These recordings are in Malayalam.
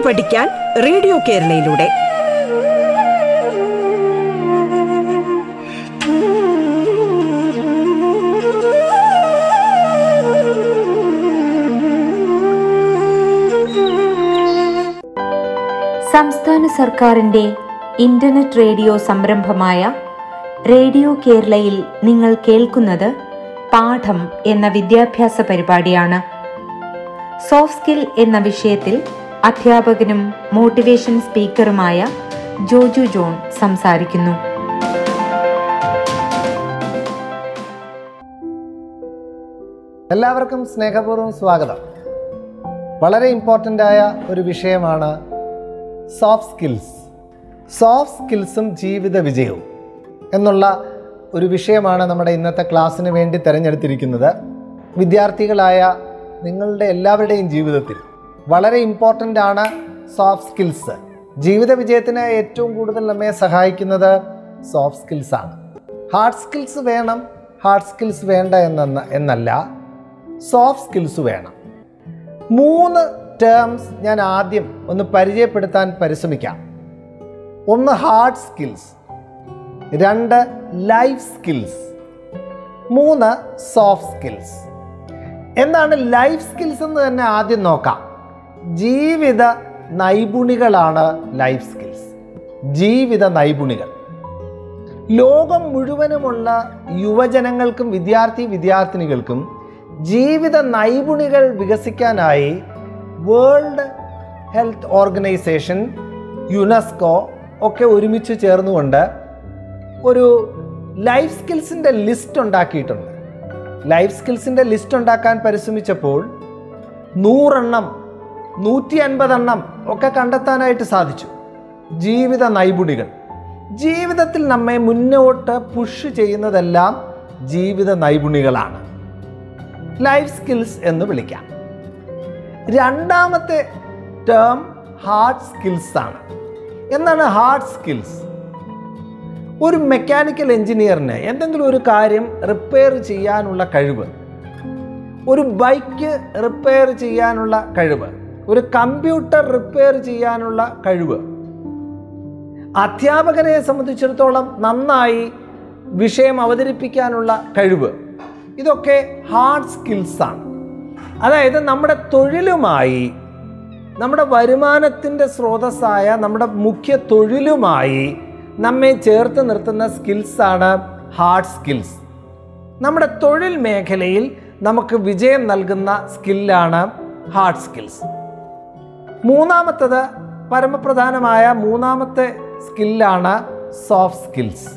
പാട്ട് പഠിക്കാൻ റേഡിയോ കേരളയിലൂടെ. സംസ്ഥാന സർക്കാരിന്റെ ഇന്റർനെറ്റ് റേഡിയോ സംരംഭമായ റേഡിയോ കേരളയിൽ നിങ്ങൾ കേൾക്കുന്നത് പാഠം എന്ന വിദ്യാഭ്യാസ പരിപാടിയാണ്. സോഫ്റ്റ് സ്കിൽ എന്ന വിഷയത്തിൽ അധ്യാപകനും മോട്ടിവേഷൻ സ്പീക്കറുമായ ജോജു ജോൺ സംസാരിക്കുന്നു. എല്ലാവർക്കും സ്നേഹപൂർവം സ്വാഗതം. വളരെ ഇമ്പോർട്ടന്റ് ആയ ഒരു വിഷയമാണ് സോഫ്റ്റ് സ്കിൽസ് സോഫ്റ്റ് സ്കിൽസും ജീവിത വിജയവും എന്നുള്ള ഒരു വിഷയമാണ് നമ്മുടെ ഇന്നത്തെ ക്ലാസ്സിന് വേണ്ടി തിരഞ്ഞെടുത്തിരിക്കുന്നത്. വിദ്യാർത്ഥികളായ നിങ്ങളുടെ എല്ലാവരുടെയും ജീവിതത്തിൽ വളരെ ഇമ്പോർട്ടന്റ് ആണ് സോഫ്റ്റ് സ്കിൽസ് ജീവിത വിജയത്തിന് ഏറ്റവും കൂടുതൽ നമ്മെ സഹായിക്കുന്നത് സോഫ്റ്റ് സ്കിൽസ് ആണ്. ഹാർഡ് സ്കിൽസ് വേണം ഹാർഡ് സ്കിൽസ് വേണ്ട എന്ന എന്നല്ല സോഫ്റ്റ് സ്കിൽസ് വേണം. മൂന്ന് ടേംസ് ഞാൻ ആദ്യം ഒന്ന് പരിചയപ്പെടുത്താൻ പരിശ്രമിക്കാം. ഒന്ന് ഹാർഡ് സ്കിൽസ് രണ്ട് ലൈഫ് സ്കിൽസ് മൂന്ന് സോഫ്റ്റ് സ്കിൽസ് എന്താണ് ലൈഫ് സ്കിൽസ് എന്ന് തന്നെ ആദ്യം നോക്കാം. ജീവിത നൈപുണികളാണ് ലൈഫ് സ്കിൽസ് ജീവിത നൈപുണികൾ. ലോകം മുഴുവനുമുള്ള യുവജനങ്ങൾക്കും വിദ്യാർത്ഥി വിദ്യാർത്ഥിനികൾക്കും ജീവിത നൈപുണികൾ വികസിക്കാനായി വേൾഡ് ഹെൽത്ത് ഓർഗനൈസേഷൻ യുനെസ്കോ ഒക്കെ ഒരുമിച്ച് ചേർന്നുകൊണ്ട് ഒരു ലൈഫ് സ്കിൽസിന്റെ ലിസ്റ്റ് ഉണ്ടാക്കിയിട്ടുണ്ട്. ലൈഫ് സ്കിൽസിന്റെ ലിസ്റ്റ് ഉണ്ടാക്കാൻ പരിശ്രമിച്ചപ്പോൾ നൂറെണ്ണം നൂറ്റി അൻപതെണ്ണം ഒക്കെ കണ്ടെത്താനായിട്ട് സാധിച്ചു. ജീവിത നൈപുണികൾ. ജീവിതത്തിൽ നമ്മെ മുന്നോട്ട് പുഷ് ചെയ്യുന്നതെല്ലാം ജീവിത നൈപുണികളാണ്. ലൈഫ് സ്കിൽസ് എന്ന് വിളിക്കാം. രണ്ടാമത്തെ ടേം ഹാർഡ് സ്കിൽസ് ആണ്. എന്താണ് ഹാർഡ് സ്കിൽസ് ഒരു മെക്കാനിക്കൽ എഞ്ചിനീയറിന് എന്തെങ്കിലും ഒരു കാര്യം റിപ്പയർ ചെയ്യാനുള്ള കഴിവ്. ഒരു ബൈക്ക് റിപ്പയർ ചെയ്യാനുള്ള കഴിവ്. ഒരു കമ്പ്യൂട്ടർ റിപ്പയർ ചെയ്യാനുള്ള കഴിവ്. അധ്യാപകനെ സംബന്ധിച്ചിടത്തോളം നന്നായി വിഷയം അവതരിപ്പിക്കാനുള്ള കഴിവ്. ഇതൊക്കെ ഹാർഡ് സ്കിൽസാണ് അതായത് നമ്മുടെ തൊഴിലുമായി നമ്മുടെ വരുമാനത്തിന്റെ സ്രോതസ്സായ നമ്മുടെ മുഖ്യ തൊഴിലുമായി നമ്മെ ചേർത്ത് നിർത്തുന്ന സ്കിൽസാണ് ഹാർഡ് സ്കിൽസ് നമ്മുടെ തൊഴിൽ മേഖലയിൽ നമുക്ക് വിജയം നൽകുന്ന സ്കില്ലാണ് ഹാർഡ് സ്കിൽസ് മൂന്നാമത്തത് പരമപ്രധാനമായ മൂന്നാമത്തെ സ്കില്ലാണ് സോഫ്റ്റ് സ്കിൽസ്.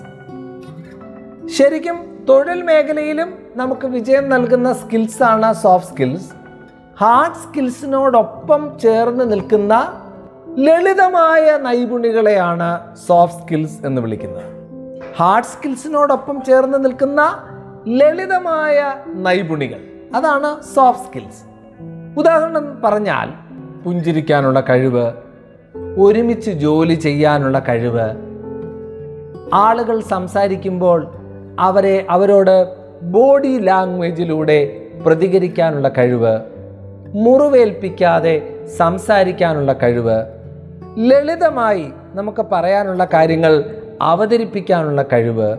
ശരിക്കും തൊഴിൽ മേഖലയിലും നമുക്ക് വിജയം നൽകുന്ന സ്കിൽസാണ് സോഫ്റ്റ് സ്കിൽസ്. ഹാർഡ് സ്കിൽസിനോടൊപ്പം ചേർന്ന് നിൽക്കുന്ന ലളിതമായ നൈപുണികളെയാണ് സോഫ്റ്റ് സ്കിൽസ് എന്ന് വിളിക്കുന്നത്. ഹാർഡ് സ്കിൽസിനോടൊപ്പം ചേർന്ന് നിൽക്കുന്ന ലളിതമായ നൈപുണികൾ അതാണ് സോഫ്റ്റ് സ്കിൽസ്. ഉദാഹരണം പറഞ്ഞാൽ പുഞ്ചിരിക്കാനുള്ള കഴിവ് ഒരുമിച്ച് ജോലി ചെയ്യാനുള്ള കഴിവ്. ആളുകൾ സംസാരിക്കുമ്പോൾ അവരെ അവരോട് ബോഡി ലാംഗ്വേജിലൂടെ പ്രതികരിക്കാനുള്ള കഴിവ് മുറിവേൽപ്പിക്കാതെ സംസാരിക്കാനുള്ള കഴിവ് ലളിതമായി നമുക്ക് പറയാനുള്ള കാര്യങ്ങൾ അവതരിപ്പിക്കാനുള്ള കഴിവ്.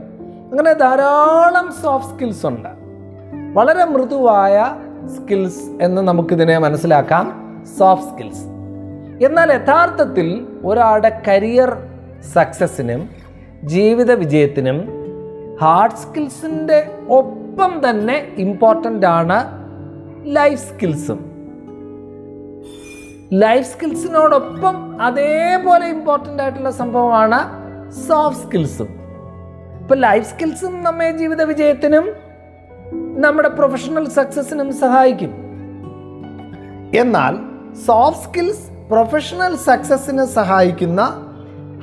അങ്ങനെ ധാരാളം സോഫ്റ്റ് സ്കിൽസ് ഉണ്ട്. വളരെ മൃദുവായ സ്കിൽസ് എന്ന് നമുക്കിതിനെ മനസ്സിലാക്കാം. സോഫ്റ്റ് സ്കിൽസ് എന്നാൽ യഥാർത്ഥത്തിൽ ഒരാളുടെ കരിയർ സക്സസ്സിനും ജീവിത വിജയത്തിനും ഹാർഡ് സ്കിൽസിന്റെ ഒപ്പം തന്നെ ഇമ്പോർട്ടന്റ് ആണ് ലൈഫ് സ്കിൽസും ലൈഫ് സ്കിൽസിനോടൊപ്പം അതേപോലെ ഇമ്പോർട്ടന്റ് ആയിട്ടുള്ള സംഭവമാണ് സോഫ്റ്റ് സ്കിൽസും ഇപ്പം ലൈഫ് സ്കിൽസും നമ്മെ ജീവിത വിജയത്തിനും നമ്മുടെ പ്രൊഫഷണൽ സക്സസ്സിനും സഹായിക്കും. എന്നാൽ സോഫ്റ്റ് സ്കിൽസ് പ്രൊഫഷണൽ സക്സസ്സിന് സഹായിക്കുന്ന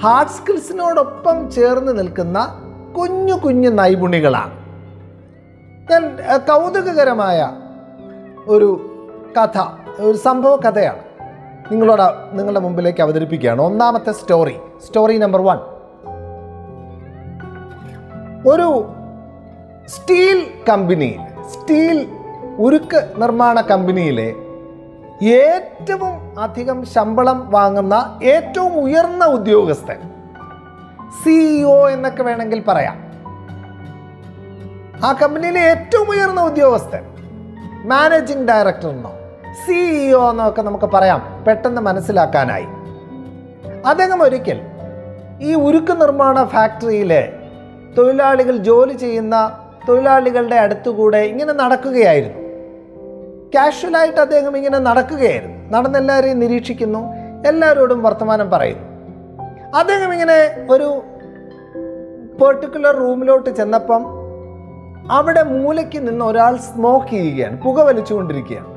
ഹാർഡ് സ്കിൽസിനോടൊപ്പം ചേർന്ന് നിൽക്കുന്ന കുഞ്ഞു കുഞ്ഞു നൈപുണികളാണ് ഞാൻ കൗതുകകരമായ ഒരു കഥ ഒരു സംഭവ കഥയാണ് നിങ്ങളോട് നിങ്ങളുടെ മുമ്പിലേക്ക് അവതരിപ്പിക്കുകയാണ്. ഒന്നാമത്തെ സ്റ്റോറി സ്റ്റോറി നമ്പർ വൺ ഒരു സ്റ്റീൽ കമ്പനിയിൽ സ്റ്റീൽ ഉരുക്ക് നിർമ്മാണ കമ്പനിയിലെ ഏറ്റവും അധികം ശമ്പളം വാങ്ങുന്ന ഏറ്റവും ഉയർന്ന ഉദ്യോഗസ്ഥൻ. സിഇഒ എന്നൊക്കെ വേണമെങ്കിൽ പറയാം. ആ കമ്പനിയിലെ ഏറ്റവും ഉയർന്ന ഉദ്യോഗസ്ഥൻ. മാനേജിംഗ് ഡയറക്ടർ എന്നോ സിഇഒ എന്നൊക്കെ നമുക്ക് പറയാം പെട്ടെന്ന് മനസ്സിലാക്കാനായി. അദ്ദേഹം ഒരിക്കൽ ഈ ഉരുക്ക് നിർമ്മാണ ഫാക്ടറിയിലെ തൊഴിലാളികൾ ജോലി ചെയ്യുന്ന തൊഴിലാളികളുടെ അടുത്തുകൂടെ ഇങ്ങനെ നടക്കുകയായിരുന്നു. കാഷ്വലായിട്ട് അദ്ദേഹം ഇങ്ങനെ നടക്കുകയായിരുന്നു. നടന്നെല്ലാവരെയും നിരീക്ഷിക്കുന്നു. എല്ലാവരോടും വർത്തമാനം പറയുന്നു. അദ്ദേഹം ഇങ്ങനെ ഒരു പെർട്ടിക്കുലർ റൂമിലോട്ട് ചെന്നപ്പം അവിടെ മൂലയ്ക്ക് നിന്ന് ഒരാൾ സ്മോക്ക് ചെയ്യുകയാണ് പുക വലിച്ചുകൊണ്ടിരിക്കുകയാണ്.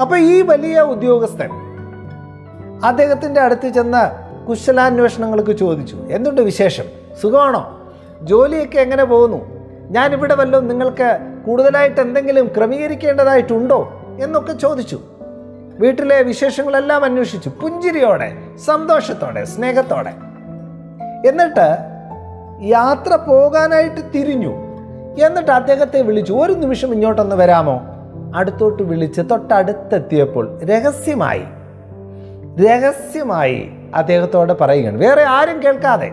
അപ്പോൾ ഈ വലിയ ഉദ്യോഗസ്ഥൻ അദ്ദേഹത്തിന്റെ അടുത്ത് ചെന്ന് കുശലാന്വേഷണങ്ങൾക്ക് ചോദിച്ചു എന്തുണ്ട് വിശേഷം? സുഖമാണോ? ജോലിയൊക്കെ എങ്ങനെ പോകുന്നു? ഞാനിവിടെ വല്ലതും നിങ്ങൾക്ക് കൂടുതലായിട്ട് എന്തെങ്കിലും ക്രമീകരിക്കേണ്ടതായിട്ടുണ്ടോ എന്നൊക്കെ ചോദിച്ചു. വീട്ടിലെ വിശേഷങ്ങളെല്ലാം അന്വേഷിച്ചു. പുഞ്ചിരിയോടെ സന്തോഷത്തോടെ സ്നേഹത്തോടെ. എന്നിട്ട് യാത്ര പോകാനായിട്ട് തിരിഞ്ഞു. എന്നിട്ട് അദ്ദേഹത്തെ വിളിച്ചു ഒരു നിമിഷം ഇങ്ങോട്ടൊന്ന് വരാമോ? അടുത്തോട്ട് വിളിച്ച് തൊട്ടടുത്തെത്തിയപ്പോൾ രഹസ്യമായി രഹസ്യമായി അദ്ദേഹത്തോട് പറയുകയാണ്. വേറെ ആരും കേൾക്കാതെ.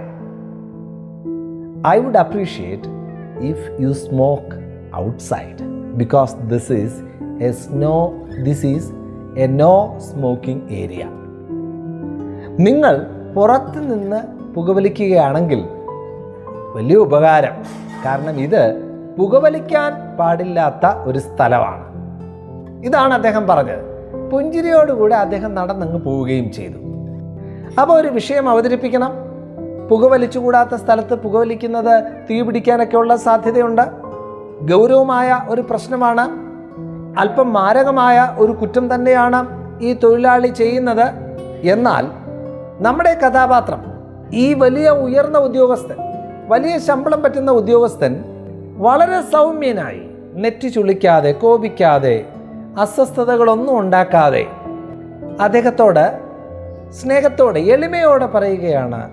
I would appreciate if you smoke outside because this is a snow this is a no smoking area നിങ്ങൾ പുറത്ത് നിന്ന് പുകവലിക്കുകയാണെങ്കിൽ വലിയ ഉപകാരം. കാരണം ഇത് പുകവലിക്കാൻ പാടില്ലാത്ത ഒരു സ്ഥലമാണ്. ഇതാണ് അദ്ദേഹം പറഞ്ഞത്. പുഞ്ചിരിയോടുകൂടെ അദ്ദേഹം നടന്നങ്ങ് പോവുകയും ചെയ്തു. അപ്പോൾ ഒരു വിഷയം അവതരിപ്പിക്കണം. പുകവലിച്ചുകൂടാത്ത സ്ഥലത്ത് പുകവലിക്കുന്നത് തീ പിടിക്കാനൊക്കെ ഉള്ള സാധ്യതയുണ്ട്. ഗൗരവമായ ഒരു പ്രശ്നമാണ്. അല്പം മാരകമായ ഒരു കുറ്റം തന്നെയാണ് ഈ തൊഴിലാളി ചെയ്യുന്നത്. എന്നാൽ നമ്മുടെ കഥാപാത്രം ഈ വലിയ ഉയർന്ന ഉദ്യോഗസ്ഥൻ വലിയ ശമ്പളം പറ്റുന്ന ഉദ്യോഗസ്ഥൻ വളരെ സൗമ്യനായി നെറ്റി ചുളിക്കാതെ കോപിക്കാതെ അസ്വസ്ഥതകളൊന്നും ഉണ്ടാക്കാതെ അദ്ദേഹത്തോട് സ്നേഹത്തോടെ എളിമയോടെ പറയുകയാണ്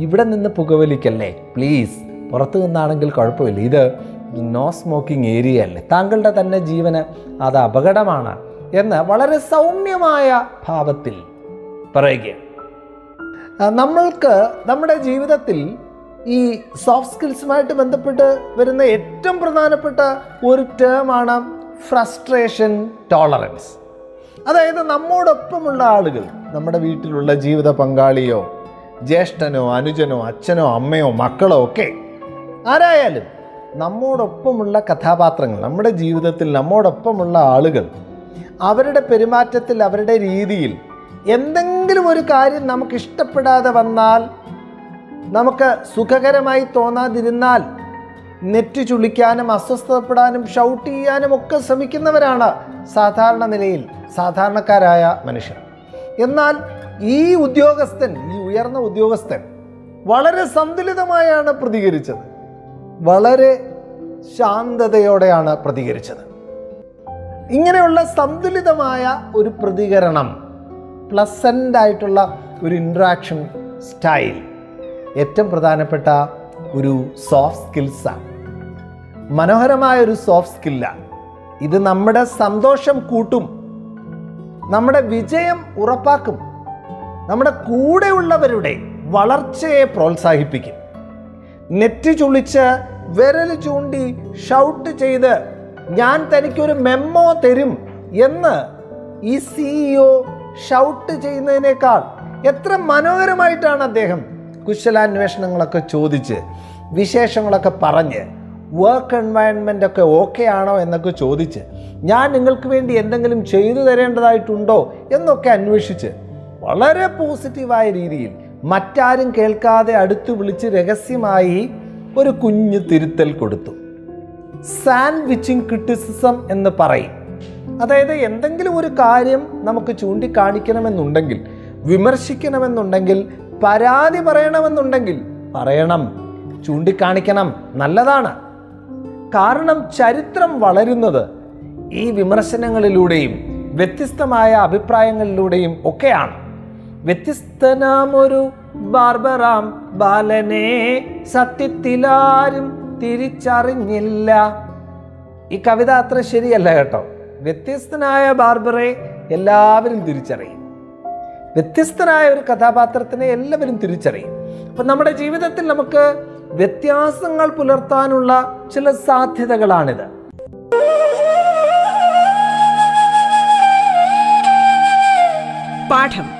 ഇവിടെ നിന്ന് പുകവലിക്കല്ലേ? പ്ലീസ് പുറത്തു നിന്നാണെങ്കിൽ കുഴപ്പമില്ല. ഇത് നോ സ്മോക്കിംഗ് ഏരിയ അല്ലേ? താങ്കളുടെ തന്നെ ജീവന് അത് അപകടമാണ് എന്ന് വളരെ സൗമ്യമായ ഭാവത്തിൽ പറയുകയാണ്. ആ, നമ്മൾക്ക് നമ്മുടെ ജീവിതത്തിൽ ഈ സോഫ്റ്റ് സ്കിൽസുമായിട്ട് ബന്ധപ്പെട്ട് വരുന്ന ഏറ്റവും പ്രധാനപ്പെട്ട ഒരു ടേമാണ് ഫ്രസ്ട്രേഷൻ ടോളറൻസ് അതായത് നമ്മോടൊപ്പമുള്ള ആളുകൾ നമ്മുടെ വീട്ടിലുള്ള ജീവിത പങ്കാളിയോ ജ്യേഷ്ഠനോ അനുജനോ അച്ഛനോ അമ്മയോ മക്കളോ ഒക്കെ ആരായാലും നമ്മോടൊപ്പമുള്ള കഥാപാത്രങ്ങൾ നമ്മുടെ ജീവിതത്തിൽ നമ്മോടൊപ്പമുള്ള ആളുകൾ അവരുടെ പെരുമാറ്റത്തിൽ അവരുടെ രീതിയിൽ എന്തെങ്കിലും ഒരു കാര്യം നമുക്ക് ഇഷ്ടപ്പെടാതെ വന്നാൽ നമുക്ക് സുഖകരമായി തോന്നാതിരുന്നാൽ നെറ്റ് ചുളിക്കാനും അസ്വസ്ഥപ്പെടാനും ഷൗട്ട് ചെയ്യാനും ഒക്കെ ശ്രമിക്കുന്നവരാണ് സാധാരണ നിലയിൽ സാധാരണക്കാരായ മനുഷ്യർ. എന്നാൽ ഈ ഉദ്യോഗസ്ഥൻ ഈ ഉയർന്ന ഉദ്യോഗസ്ഥൻ വളരെ സന്തുലിതമായാണ് പ്രതികരിച്ചത്. വളരെ ശാന്തതയോടെയാണ് പ്രതികരിച്ചത്. ഇങ്ങനെയുള്ള സന്തുലിതമായ ഒരു പ്രതികരണം പ്ലസന്റ് ആയിട്ടുള്ള ഒരു ഇൻട്രാക്ഷൻ സ്റ്റൈൽ ഏറ്റവും പ്രധാനപ്പെട്ട ഒരു സോഫ്റ്റ് സ്കിൽസാണ് മനോഹരമായ ഒരു സോഫ്റ്റ് സ്കില്ലാണ് ഇത് നമ്മുടെ സന്തോഷം കൂട്ടും നമ്മുടെ വിജയം ഉറപ്പാക്കും നമ്മുടെ കൂടെയുള്ളവരുടെ വളർച്ചയെ പ്രോത്സാഹിപ്പിക്കും. നെറ്റ് ചുളിച്ച് വിരൽ ചൂണ്ടി ഷൗട്ട് ചെയ്ത് ഞാൻ തനിക്കൊരു മെമ്മോ തരും എന്ന് ഈ സിഇഒ ഷൗട്ട് ചെയ്യുന്നതിനേക്കാൾ എത്ര മനോഹരമായിട്ടാണ് അദ്ദേഹം കുശലാന്വേഷണങ്ങളൊക്കെ ചോദിച്ച് വിശേഷങ്ങളൊക്കെ പറഞ്ഞ് വർക്ക് എൻവയൺമെന്റ് ഒക്കെ ഓക്കെ ആണോ എന്നൊക്കെ ചോദിച്ച് ഞാൻ നിങ്ങൾക്ക് വേണ്ടി എന്തെങ്കിലും ചെയ്തു തരേണ്ടതായിട്ടുണ്ടോ എന്നൊക്കെ അന്വേഷിച്ച് വളരെ പോസിറ്റീവായ രീതിയിൽ മറ്റാരും കേൾക്കാതെ അടുത്തു വിളിച്ച് രഹസ്യമായി ഒരു കുഞ്ഞു തിരുത്തൽ കൊടുത്തു. സാൻഡ്വിച്ചിങ് ക്രിറ്റിസിസം എന്ന് പറയും. അതായത് എന്തെങ്കിലും ഒരു കാര്യം നമുക്ക് ചൂണ്ടിക്കാണിക്കണമെന്നുണ്ടെങ്കിൽ വിമർശിക്കണമെന്നുണ്ടെങ്കിൽ പരാതി പറയണമെന്നുണ്ടെങ്കിൽ പറയണം ചൂണ്ടിക്കാണിക്കണം നല്ലതാണ്. കാരണം ചരിത്രം വളരുന്നത് ഈ വിമർശനങ്ങളിലൂടെയും വ്യത്യസ്തമായ അഭിപ്രായങ്ങളിലൂടെയും ഒക്കെയാണ്. വ്യത്യസ്തനാമൊരു ബാർബറാം ബാലനെ സത്യത്തിലാരും തിരിച്ചറിഞ്ഞില്ല. ഈ കവിത അത്ര ശരിയല്ല കേട്ടോ. വ്യത്യസ്തനായ ബാർബറെ എല്ലാവരും തിരിച്ചറിയും. വ്യത്യസ്തനായ ഒരു കഥാപാത്രത്തിനെ എല്ലാവരും തിരിച്ചറിയും. അപ്പം നമ്മുടെ ജീവിതത്തിൽ നമുക്ക് വ്യത്യാസങ്ങൾ പുലർത്താനുള്ള ചില സാധ്യതകളാണിത്. പാഠം.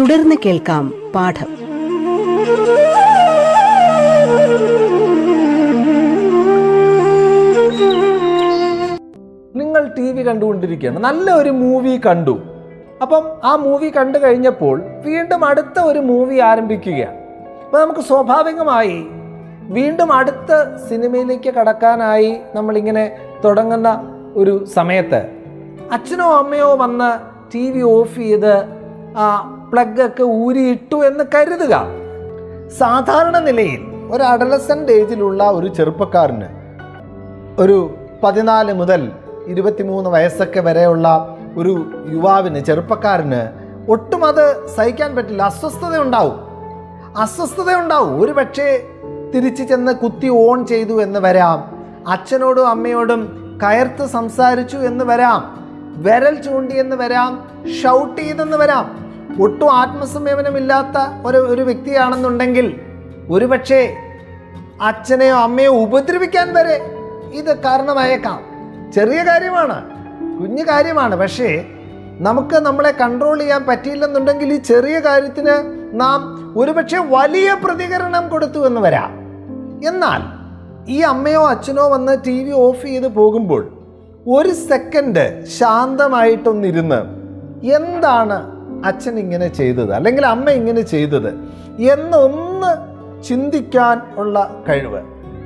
തുടർന്ന് കേൾക്കാം പാഠം. നിങ്ങൾ ടി വി കണ്ടുകൊണ്ടിരിക്കുകയാണ്. നല്ല ഒരു മൂവി കണ്ടു. അപ്പം ആ മൂവി കണ്ടു കഴിഞ്ഞപ്പോൾ വീണ്ടും അടുത്ത ഒരു മൂവി ആരംഭിക്കുകയാണ്. അപ്പം നമുക്ക് സ്വാഭാവികമായി വീണ്ടും അടുത്ത സിനിമയിലേക്ക് കടക്കാനായി നമ്മളിങ്ങനെ തുടങ്ങുന്ന ഒരു സമയത്ത് അച്ഛനോ അമ്മയോ വന്ന് ടി വി ഓഫ് ചെയ്ത് ആ പ്ലഗൊക്കെ ഊരിയിട്ടു എന്ന് കരുതുക. സാധാരണ നിലയിൽ ഒരു അഡലസന്റ് ഏജിലുള്ള ഒരു ചെറുപ്പക്കാരന് ഒരു പതിനാല് മുതൽ ഇരുപത്തിമൂന്ന് വയസ്സൊക്കെ വരെയുള്ള ഒരു യുവാവിന് ചെറുപ്പക്കാരന് ഒട്ടും അത് സഹിക്കാൻ പറ്റില്ല. അസ്വസ്ഥത ഉണ്ടാവും അസ്വസ്ഥത ഉണ്ടാവും ഒരു പക്ഷേ തിരിച്ചു ചെന്ന് കുത്തി ഓൺ ചെയ്തു എന്ന് വരാം. അച്ഛനോടും അമ്മയോടും കയർത്ത് സംസാരിച്ചു എന്ന് വരാം. വിരൽ ചൂണ്ടി എന്ന് വരാം. ഷൗട്ട് ചെയ്തെന്ന് വരാം. ഒട്ടും ആത്മസംയമനമില്ലാത്ത ഒരു ഒരു വ്യക്തിയാണെന്നുണ്ടെങ്കിൽ ഒരുപക്ഷേ അച്ഛനെയോ അമ്മയോ ഉപദ്രവിക്കാൻ വരെ ഇത് കാരണമായേക്കാം. ചെറിയ കാര്യമാണ് കുഞ്ഞു കാര്യമാണ്. പക്ഷേ നമുക്ക് നമ്മളെ കൺട്രോൾ ചെയ്യാൻ പറ്റിയില്ലെന്നുണ്ടെങ്കിൽ ഈ ചെറിയ കാര്യത്തിന് നാം ഒരുപക്ഷെ വലിയ പ്രതികരണം കൊടുത്തു എന്ന് വരാം. എന്നാൽ ഈ അമ്മയോ അച്ഛനോ വന്ന് ടി വി ഓഫ് ചെയ്ത് പോകുമ്പോൾ ഒരു സെക്കൻഡ് ശാന്തമായിട്ടൊന്നിരുന്ന് എന്താണ് അച്ഛൻ ഇങ്ങനെ ചെയ്തത് അല്ലെങ്കിൽ അമ്മ ഇങ്ങനെ ചെയ്തത് എന്നൊന്ന് ചിന്തിക്കാൻ ഉള്ള കഴിവ്.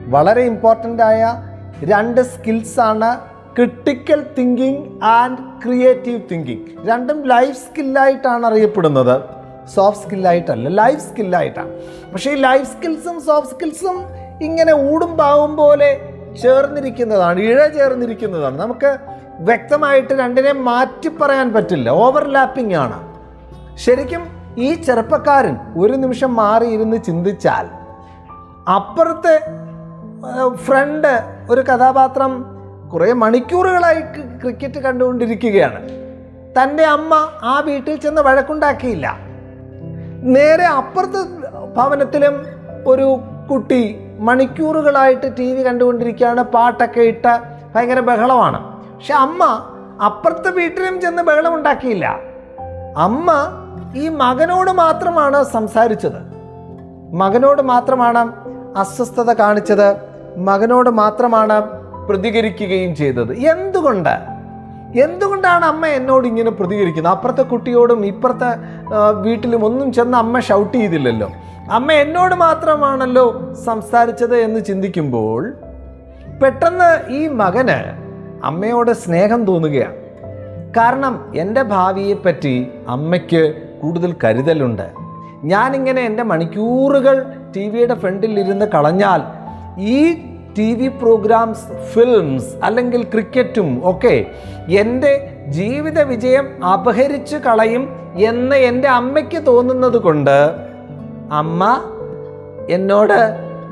വളരെ ഇമ്പോർട്ടന്റ് ആയ രണ്ട് സ്കിൽസാണ് critical thinking and creative thinking രണ്ടും ലൈഫ് സ്കില്ലായിട്ടാണ് അറിയപ്പെടുന്നത്. സോഫ്റ്റ് സ്കില്ലായിട്ടല്ല ലൈഫ് സ്കില്ലായിട്ടാണ് പക്ഷേ ഈ ലൈഫ് സ്കിൽസും സോഫ്റ്റ് സ്കിൽസും ഇങ്ങനെ ഊടും പാവും പോലെ ചേർന്നിരിക്കുന്നതാണ് ഇഴ ചേർന്നിരിക്കുന്നതാണ്. നമുക്ക് വ്യക്തമായിട്ട് രണ്ടിനെ മാറ്റി പറയാൻ പറ്റില്ല. ഓവർലാപ്പിംഗ് ആണ്. ശരിക്കും ഈ ചെറുപ്പക്കാരൻ ഒരു നിമിഷം മാറിയിരുന്ന് ചിന്തിച്ചാൽ അപ്പുറത്തെ ഫ്രണ്ട് ഒരു കഥാപാത്രം കുറേ മണിക്കൂറുകളായി ക്രിക്കറ്റ് കണ്ടുകൊണ്ടിരിക്കുകയാണ്. തന്റെ അമ്മ ആ വീട്ടിൽ ചെന്ന് വഴക്കുണ്ടാക്കിയില്ല. നേരെ അപ്പുറത്തെ ഭവനത്തിലും ഒരു കുട്ടി മണിക്കൂറുകളായിട്ട് ടി വി കണ്ടുകൊണ്ടിരിക്കുകയാണ്. പാട്ടൊക്കെ ഇട്ട് ഭയങ്കര ബഹളമാണ്. പക്ഷെ അമ്മ അപ്പുറത്തെ വീട്ടിലും ചെന്ന് ബഹളം ഉണ്ടാക്കിയില്ല അമ്മ ഈ മകനോട് മാത്രമാണ് സംസാരിച്ചത്. മകനോട് മാത്രമാണ് അസ്വസ്ഥത കാണിച്ചത്. മകനോട് മാത്രമാണ് പ്രതികരിക്കുകയും ചെയ്തത്. എന്തുകൊണ്ട്? എന്തുകൊണ്ടാണ് അമ്മ എന്നോട് ഇങ്ങനെ പ്രതികരിക്കുന്നത്? അപ്പുറത്തെ കുട്ടിയോടും ഇപ്പുറത്തെ വീട്ടിലും ഒന്നും ചെന്ന് അമ്മ ഷൗട്ട് ചെയ്തില്ലല്ലോ. അമ്മ എന്നോട് മാത്രമാണല്ലോ സംസാരിച്ചത് എന്ന് ചിന്തിക്കുമ്പോൾ പെട്ടെന്ന് ഈ മകന് അമ്മയോട് സ്നേഹം തോന്നുകയാണ്. കാരണം എന്റെ ഭാവിയെപ്പറ്റി അമ്മയ്ക്ക് കൂടുതൽ കരുതലുണ്ട്. ഞാനിങ്ങനെ എന്റെ മണിക്കൂറുകൾ ടി വിയുടെ ഫ്രണ്ടിൽ ഇരുന്ന് കളഞ്ഞാൽ ഈ ടി വി പ്രോഗ്രാംസ് ഫിലിംസ് അല്ലെങ്കിൽ ക്രിക്കറ്റും ഒക്കെ എന്റെ ജീവിത വിജയം അപഹരിച്ചു കളയും എന്ന് എന്റെ അമ്മയ്ക്ക് തോന്നുന്നത് കൊണ്ട് അമ്മ എന്നോട്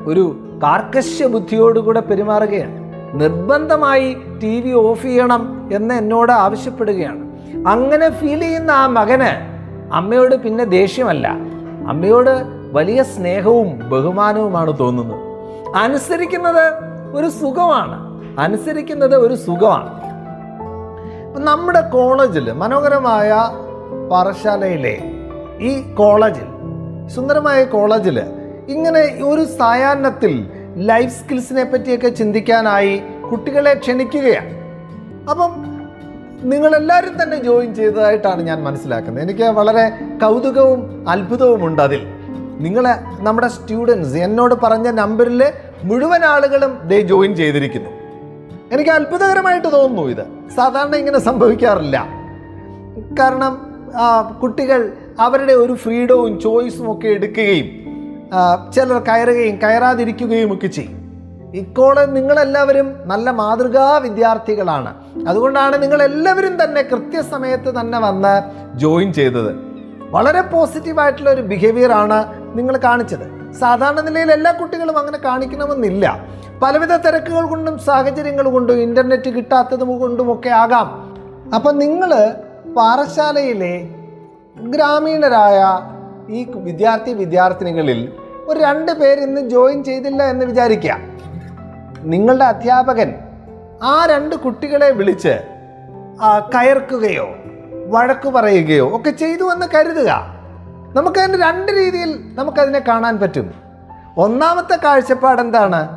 ഒരു കാർക്കശ്യ ബുദ്ധിയോടുകൂടെ പെരുമാറുകയാണ്. നിർബന്ധമായി ടി വി ഓഫ് ചെയ്യണം എന്ന് എന്നോട് ആവശ്യപ്പെടുകയാണ്. അങ്ങനെ ഫീൽ ചെയ്യുന്ന ആ മകന് അമ്മയോട് പിന്നെ ദേഷ്യമല്ല. അമ്മയോട് വലിയ സ്നേഹവും ബഹുമാനവുമാണ് തോന്നുന്നത്. അനുസരിക്കുന്നത് ഒരു സുഖമാണ്. അനുസരിക്കുന്നത് ഒരു സുഖമാണ്. നമ്മുടെ കോളേജിൽ മനോഹരമായ പാറശാലയിലെ ഈ കോളേജിൽ സുന്ദരമായ കോളേജിൽ ഇങ്ങനെ ഒരു സായാഹ്നത്തിൽ ലൈഫ് സ്കിൽസിനെ പറ്റിയൊക്കെ ചിന്തിക്കാനായി കുട്ടികളെ ക്ഷണിക്കുകയാണ്. അപ്പം നിങ്ങളെല്ലാവരും തന്നെ ജോയിൻ ചെയ്തതായിട്ടാണ് ഞാൻ മനസ്സിലാക്കുന്നത്. എനിക്ക് വളരെ കൗതുകവും അത്ഭുതവും ഉണ്ട് അതിൽ. നിങ്ങൾ നമ്മുടെ സ്റ്റുഡൻസ് എന്നോട് പറഞ്ഞ നമ്പറിൽ മുഴുവൻ ആളുകളും ദേ ജോയിൻ ചെയ്തിരിക്കുന്നു. എനിക്ക് അത്ഭുതകരമായിട്ട് തോന്നുന്നു ഇത്. സാധാരണ ഇങ്ങനെ സംഭവിക്കാറില്ല. കാരണം കുട്ടികൾ അവരുടെ ഒരു ഫ്രീഡവും ചോയ്സും ഒക്കെ എടുക്കുകയും ചിലർ കയറുകയും കയറാതിരിക്കുകയും ഒക്കെ ചെയ്യും. ഇക്കോളെ നിങ്ങളെല്ലാവരും നല്ല മാതൃകാ വിദ്യാർത്ഥികളാണ്. അതുകൊണ്ടാണ് നിങ്ങളെല്ലാവരും തന്നെ കൃത്യസമയത്ത് തന്നെ വന്ന് ജോയിൻ ചെയ്തത്. വളരെ പോസിറ്റീവായിട്ടുള്ള ഒരു ബിഹേവിയർ ആണ് നിങ്ങൾ കാണിച്ചത്. സാധാരണ നിലയിൽ എല്ലാ കുട്ടികളും അങ്ങനെ കാണിക്കണമെന്നില്ല. പലവിധ തിരക്കുകൾ കൊണ്ടും സാഹചര്യങ്ങൾ കൊണ്ടും ഇന്റർനെറ്റ് കൊണ്ടും കൊണ്ടുമൊക്കെ ആകാം. അപ്പം നിങ്ങൾ പാറശാലയിലെ ഗ്രാമീണരായ ഈ വിദ്യാർത്ഥി വിദ്യാർത്ഥിനികളിൽ ഒരു രണ്ട് പേര് ഇന്ന് ജോയിൻ ചെയ്തില്ല എന്ന് വിചാരിക്കുക. നിങ്ങളുടെ അധ്യാപകൻ ആ രണ്ട് കുട്ടികളെ വിളിച്ച് കയർക്കുകയോ വഴക്ക് പറയുകയോ ഒക്കെ ചെയ്തു എന്ന് കരുതുക. നമുക്കതിന് രണ്ട് രീതിയിൽ നമുക്കതിനെ കാണാൻ പറ്റും. ഒന്നാമത്തെ കാഴ്ചപ്പാട് എന്താണ്?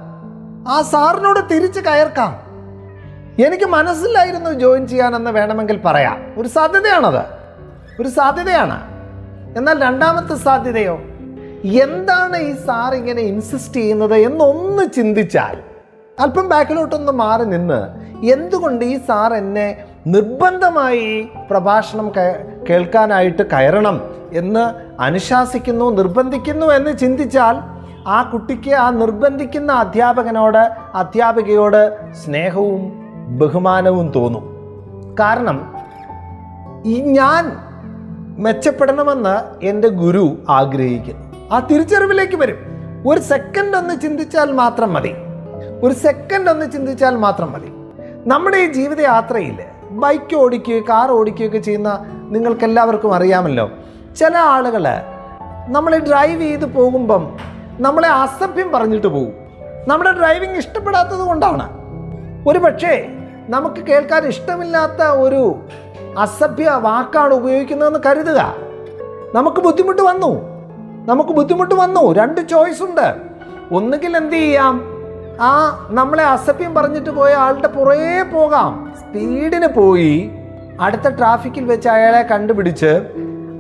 ആ സാറിനോട് തിരിച്ച് കയർക്കാം. എനിക്ക് മനസ്സിലായിരുന്നു ജോയിൻ ചെയ്യാനെന്ന് വേണമെങ്കിൽ പറയാം. ഒരു സാധ്യതയാണത്. ഒരു സാധ്യതയാണ്. എന്നാൽ രണ്ടാമത്തെ സാധ്യതയോ? എന്താണ് ഈ സാർ ഇങ്ങനെ ഇൻസിസ്റ്റ് ചെയ്യുന്നത് എന്നൊന്ന് ചിന്തിച്ചാൽ അല്പം ബാക്കിലോട്ടൊന്ന് മാറി നിന്ന് എന്തുകൊണ്ട് ഈ സാർ എന്നെ നിർബന്ധമായി പ്രഭാഷണം കേൾക്കാനായിട്ട് കയറണം എന്ന് അനുശാസിക്കുന്നു നിർബന്ധിക്കുന്നു എന്ന് ചിന്തിച്ചാൽ ആ കുട്ടിക്ക് ആ നിർബന്ധിക്കുന്ന അധ്യാപകനോട് അധ്യാപികയോട് സ്നേഹവും ബഹുമാനവും തോന്നും. കാരണം ഈ ഞാൻ മെച്ചപ്പെടണമെന്ന് എന്റെ ഗുരു ആഗ്രഹിക്കുന്നു. ആ തിരിച്ചറിവിലേക്ക് വരും. ഒരു സെക്കൻഡ് ഒന്ന് ചിന്തിച്ചാൽ മാത്രം മതി. ഒരു സെക്കൻഡ് ഒന്ന് ചിന്തിച്ചാൽ മാത്രം മതി. നമ്മുടെ ഈ ജീവിതയാത്രയിൽ ബൈക്ക് ഓടിക്കുകയോ കാർ ഓടിക്കുകയൊക്കെ ചെയ്യുന്ന നിങ്ങൾക്കെല്ലാവർക്കും അറിയാമല്ലോ. ചില ആളുകൾ നമ്മൾ ഡ്രൈവ് ചെയ്ത് പോകുമ്പം നമ്മളെ അസഭ്യം പറഞ്ഞിട്ട് പോകും. നമ്മുടെ ഡ്രൈവിംഗ് ഇഷ്ടപ്പെടാത്തത് കൊണ്ടാണ്. ഒരു പക്ഷേ നമുക്ക് കേൾക്കാൻ ഇഷ്ടമില്ലാത്ത ഒരു അസഭ്യ വാക്കാണ് ഉപയോഗിക്കുന്നതെന്ന് കരുതുക. നമുക്ക് ബുദ്ധിമുട്ട് വന്നു. നമുക്ക് ബുദ്ധിമുട്ട് വന്നു. രണ്ട് ചോയ്സ് ഉണ്ട്. ഒന്നുകിൽ എന്ത് ചെയ്യാം? ആ നമ്മളെ അസഭ്യം പറഞ്ഞിട്ട് പോയ ആളുടെ പുറകെ പോകാം. സ്പീഡിന് പോയി അടുത്ത ട്രാഫിക്കിൽ വെച്ച് അയാളെ കണ്ടുപിടിച്ച്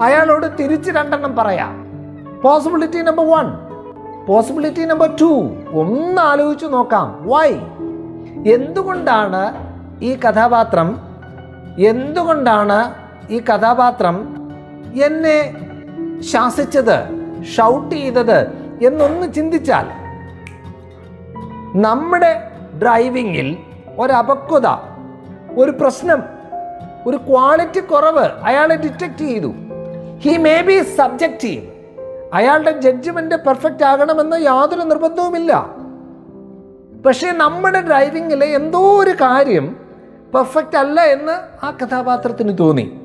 അയാളോട് തിരിച്ച് രണ്ടെണ്ണം പറയാം. Possibility number one possibility number two ഒന്ന് ആലോചിച്ച് നോക്കാം. വൈ എന്തുകൊണ്ടാണ് ഈ കഥാപാത്രം എന്തുകൊണ്ടാണ് ഈ കഥാപാത്രം എന്നെ ശാസിച്ചത് ഷൗട്ട് ചെയ്തത് എന്നൊന്ന് ചിന്തിച്ചാൽ നമ്മുടെ ഡ്രൈവിങ്ങിൽ ഒരപക്വത ഒരു പ്രശ്നം ഒരു ക്വാളിറ്റി കുറവ് അയാളെ ഡിറ്റക്റ്റ് ചെയ്തു. ഹി മേ ബി സബ്ജക്റ്റീവ് അയാളുടെ ജഡ്ജ്മെന്റ് പെർഫെക്റ്റ് ആകണമെന്ന് യാതൊരു നിർബന്ധവുമില്ല. പക്ഷേ നമ്മുടെ ഡ്രൈവിങ്ങിലെ എന്തോ ഒരു കാര്യം പെർഫെക്റ്റ് അല്ല എന്ന് ആ കഥാപാത്രത്തിന് തോന്നി.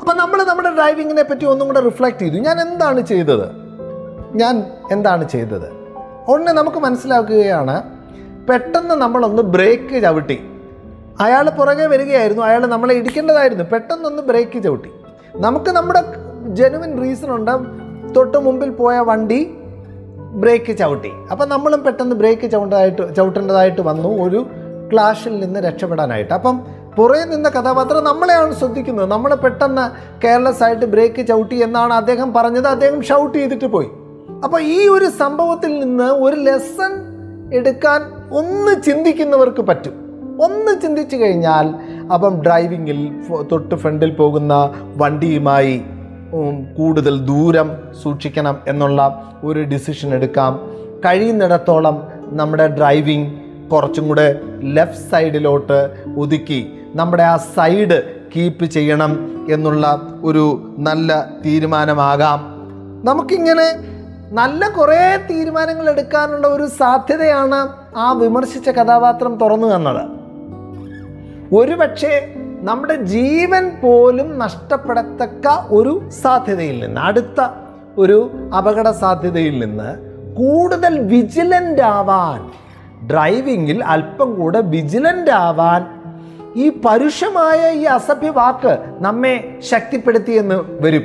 അപ്പം നമ്മൾ നമ്മുടെ ഡ്രൈവിങ്ങിനെ പറ്റി ഒന്നും കൂടെ റിഫ്ലക്റ്റ് ചെയ്തു. ഞാൻ എന്താണ് ചെയ്തത്? ഞാൻ എന്താണ് ചെയ്തത്? ഉടനെ നമുക്ക് മനസ്സിലാക്കുകയാണ് പെട്ടെന്ന് നമ്മളൊന്ന് ബ്രേക്ക് ചവിട്ടി. അയാൾ പുറകെ വരികയായിരുന്നു. അയാൾ നമ്മളെ ഇടിക്കേണ്ടതായിരുന്നു. പെട്ടെന്നൊന്ന് ബ്രേക്ക് ചവിട്ടി. നമുക്ക് നമ്മുടെ ജെനുവിൻ റീസൺ ഉണ്ട്. തൊട്ട് മുമ്പിൽ പോയ വണ്ടി ബ്രേക്ക് ചവിട്ടി. അപ്പം നമ്മളും പെട്ടെന്ന് ബ്രേക്ക് ചവിട്ടതായിട്ട് ചവിട്ടേണ്ടതായിട്ട് വന്നു. ഒരു ക്ലാഷിൽ നിന്ന് രക്ഷപ്പെടാനായിട്ട്. അപ്പം പുറകെ നിന്ന കഥാപാത്രം നമ്മളെയാണ് ശ്രദ്ധിക്കുന്നത്. നമ്മളെ പെട്ടെന്ന് കെയർലെസ് ആയിട്ട് ബ്രേക്ക് ചവിട്ടി എന്നാണ് അദ്ദേഹം പറഞ്ഞത്. അദ്ദേഹം ഷൗട്ട് ചെയ്തിട്ട് പോയി. അപ്പോൾ ഈ ഒരു സംഭവത്തിൽ നിന്ന് ഒരു ലെസൺ എടുക്കാൻ ഒന്ന് ചിന്തിക്കുന്നവർക്ക് പറ്റും. ഒന്ന് ചിന്തിച്ചു കഴിഞ്ഞാൽ അപ്പം ഡ്രൈവിങ്ങിൽ തൊട്ട് ഫ്രണ്ടിൽ പോകുന്ന വണ്ടിയുമായി കൂടുതൽ ദൂരം സൂക്ഷിക്കണം എന്നുള്ള ഒരു ഡിസിഷൻ എടുക്കാം. കഴിയുന്നിടത്തോളം നമ്മുടെ ഡ്രൈവിംഗ് കുറച്ചും കൂടെ ലെഫ്റ്റ് സൈഡിലോട്ട് ഒതുക്കി നമ്മുടെ ആ സൈഡ് കീപ്പ് ചെയ്യണം എന്നുള്ള ഒരു നല്ല തീരുമാനമാകാം. നമുക്കിങ്ങനെ നല്ല കുറേ തീരുമാനങ്ങൾ എടുക്കാനുള്ള ഒരു സാധ്യതയാണ് ആ വിമർശിച്ച കഥാപാത്രം തുറന്നു തന്നത്. ഒരുപക്ഷെ നമ്മുടെ ജീവൻ പോലും നഷ്ടപ്പെടത്തക്ക ഒരു സാധ്യതയിൽ നിന്ന് അടുത്ത ഒരു അപകട സാധ്യതയിൽ നിന്ന് കൂടുതൽ വിജിലന്റ് ആവാൻ ഡ്രൈവിങ്ങിൽ അല്പം കൂടെ വിജിലന്റ് ആവാൻ ഈ പരുഷമായ ഈ അസഭ്യ വാക്ക് നമ്മെ ശക്തിപ്പെടുത്തിയെന്ന് വരും.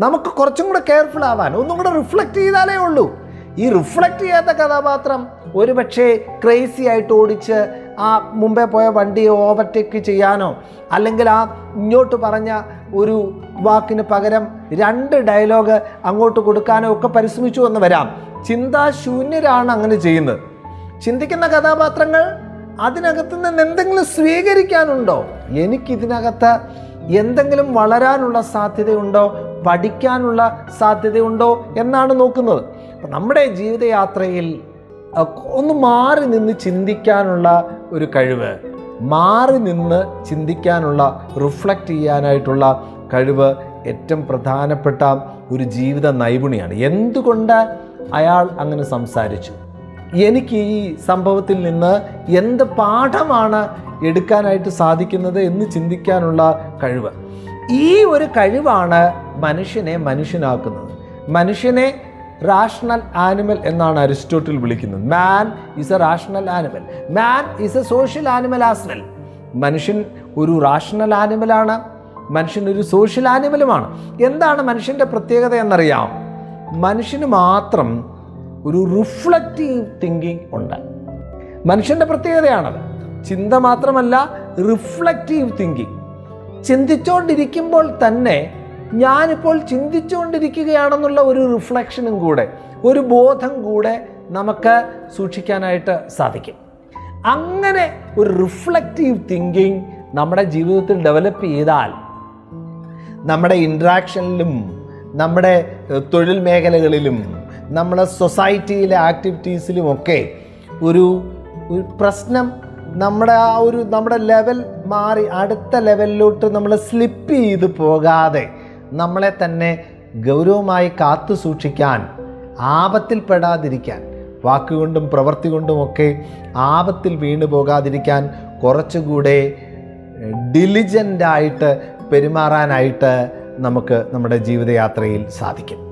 നമുക്ക് കുറച്ചും കൂടെ കെയർഫുൾ ആവാൻ ഒന്നും കൂടെ റിഫ്ലക്റ്റ് ചെയ്താലേ ഉള്ളൂ. ഈ റിഫ്ലക്റ്റ് ചെയ്യാത്ത കഥാപാത്രം ഒരുപക്ഷെ ക്രേസി ആയിട്ട് ഓടിച്ച് ആ മുമ്പേ പോയ വണ്ടിയെ ഓവർടേക്ക് ചെയ്യാനോ അല്ലെങ്കിൽ ആ ഇങ്ങോട്ട് പറഞ്ഞ ഒരു വാക്കിന് പകരം രണ്ട് ഡയലോഗ് അങ്ങോട്ട് കൊടുക്കാനോ ഒക്കെ പരിശ്രമിച്ചു എന്ന് വരാം. ചിന്താശൂന്യരാണ് അങ്ങനെ ചെയ്യുന്നത്. ചിന്തിക്കുന്ന കഥാപാത്രങ്ങൾ അതിനകത്ത് നിന്ന് എന്തെങ്കിലും സ്വീകരിക്കാനുണ്ടോ? എനിക്കിതിനകത്ത് എന്തെങ്കിലും വളരാനുള്ള സാധ്യതയുണ്ടോ? പഠിക്കാനുള്ള സാധ്യതയുണ്ടോ? എന്നാണ് നോക്കുന്നത്. അപ്പം നമ്മുടെ ജീവിതയാത്രയിൽ ഒന്ന് മാറി നിന്ന് ചിന്തിക്കാനുള്ള ഒരു കഴിവ് മാറി നിന്ന് ചിന്തിക്കാനുള്ള റിഫ്ലക്റ്റ് ചെയ്യാനായിട്ടുള്ള കഴിവ് ഏറ്റവും പ്രധാനപ്പെട്ട ഒരു ജീവിത നൈപുണിയാണ്. എന്തുകൊണ്ട് അയാൾ അങ്ങനെ സംസാരിച്ചു? എനിക്ക് ഈ സംഭവത്തിൽ നിന്ന് എന്ത് പാഠമാണ് എടുക്കാനായിട്ട് സാധിക്കുന്നത് എന്ന് ചിന്തിക്കാനുള്ള കഴിവ്. ഈ ഒരു കഴിവാണ് മനുഷ്യനെ മനുഷ്യനാക്കുന്നത്. മനുഷ്യനെ റാഷണൽ ആനിമൽ എന്നാണ് അരിസ്റ്റോട്ടിൽ വിളിക്കുന്നത്. Man is a rational animal man is a social animal as മനുഷ്യൻ ഒരു റാഷണൽ ആനിമലാണ് മനുഷ്യൻ ഒരു സോഷ്യൽ ആനിമലുമാണ് എന്താണ് മനുഷ്യന്റെ പ്രത്യേകത എന്നറിയാം? മനുഷ്യന് മാത്രം ഒരു റിഫ്ലക്റ്റീവ് തിങ്കിങ് ഉണ്ട്. മനുഷ്യന്റെ പ്രത്യേകതയാണത്. ചിന്ത മാത്രമല്ല റിഫ്ലക്റ്റീവ് തിങ്കിങ്. ചിന്തിച്ചുകൊണ്ടിരിക്കുമ്പോൾ തന്നെ ഞാനിപ്പോൾ ചിന്തിച്ചുകൊണ്ടിരിക്കുകയാണെന്നുള്ള ഒരു റിഫ്ലക്ഷനും കൂടെ ഒരു ബോധം കൂടെ നമുക്ക് സൂക്ഷിക്കാനായിട്ട് സാധിക്കും. അങ്ങനെ ഒരു റിഫ്ലക്റ്റീവ് തിങ്കിങ് നമ്മുടെ ജീവിതത്തിൽ ഡെവലപ്പ് ചെയ്താൽ നമ്മുടെ ഇൻട്രാക്ഷനിലും നമ്മുടെ തൊഴിൽ മേഖലകളിലും നമ്മുടെ സൊസൈറ്റിയിലെ ആക്ടിവിറ്റീസിലുമൊക്കെ ഒരു ഒരു പ്രശ്നം നമ്മുടെ ആ ഒരു നമ്മുടെ ലെവൽ മാറി അടുത്ത ലെവലിലോട്ട് നമ്മൾ സ്ലിപ്പ് ചെയ്ത് പോകാതെ നമ്മളെ തന്നെ ഗൗരവമായി കാത്തു സൂക്ഷിക്കാൻ ആപത്തിൽപ്പെടാതിരിക്കാൻ വാക്കുകൊണ്ടും പ്രവൃത്തി കൊണ്ടുമൊക്കെ ആപത്തിൽ വീണു പോകാതിരിക്കാൻ കുറച്ചുകൂടെ ഡിലിജന്റായിട്ട് പെരുമാറാനായിട്ട് നമുക്ക് നമ്മുടെ ജീവിതയാത്രയിൽ സാധിക്കും.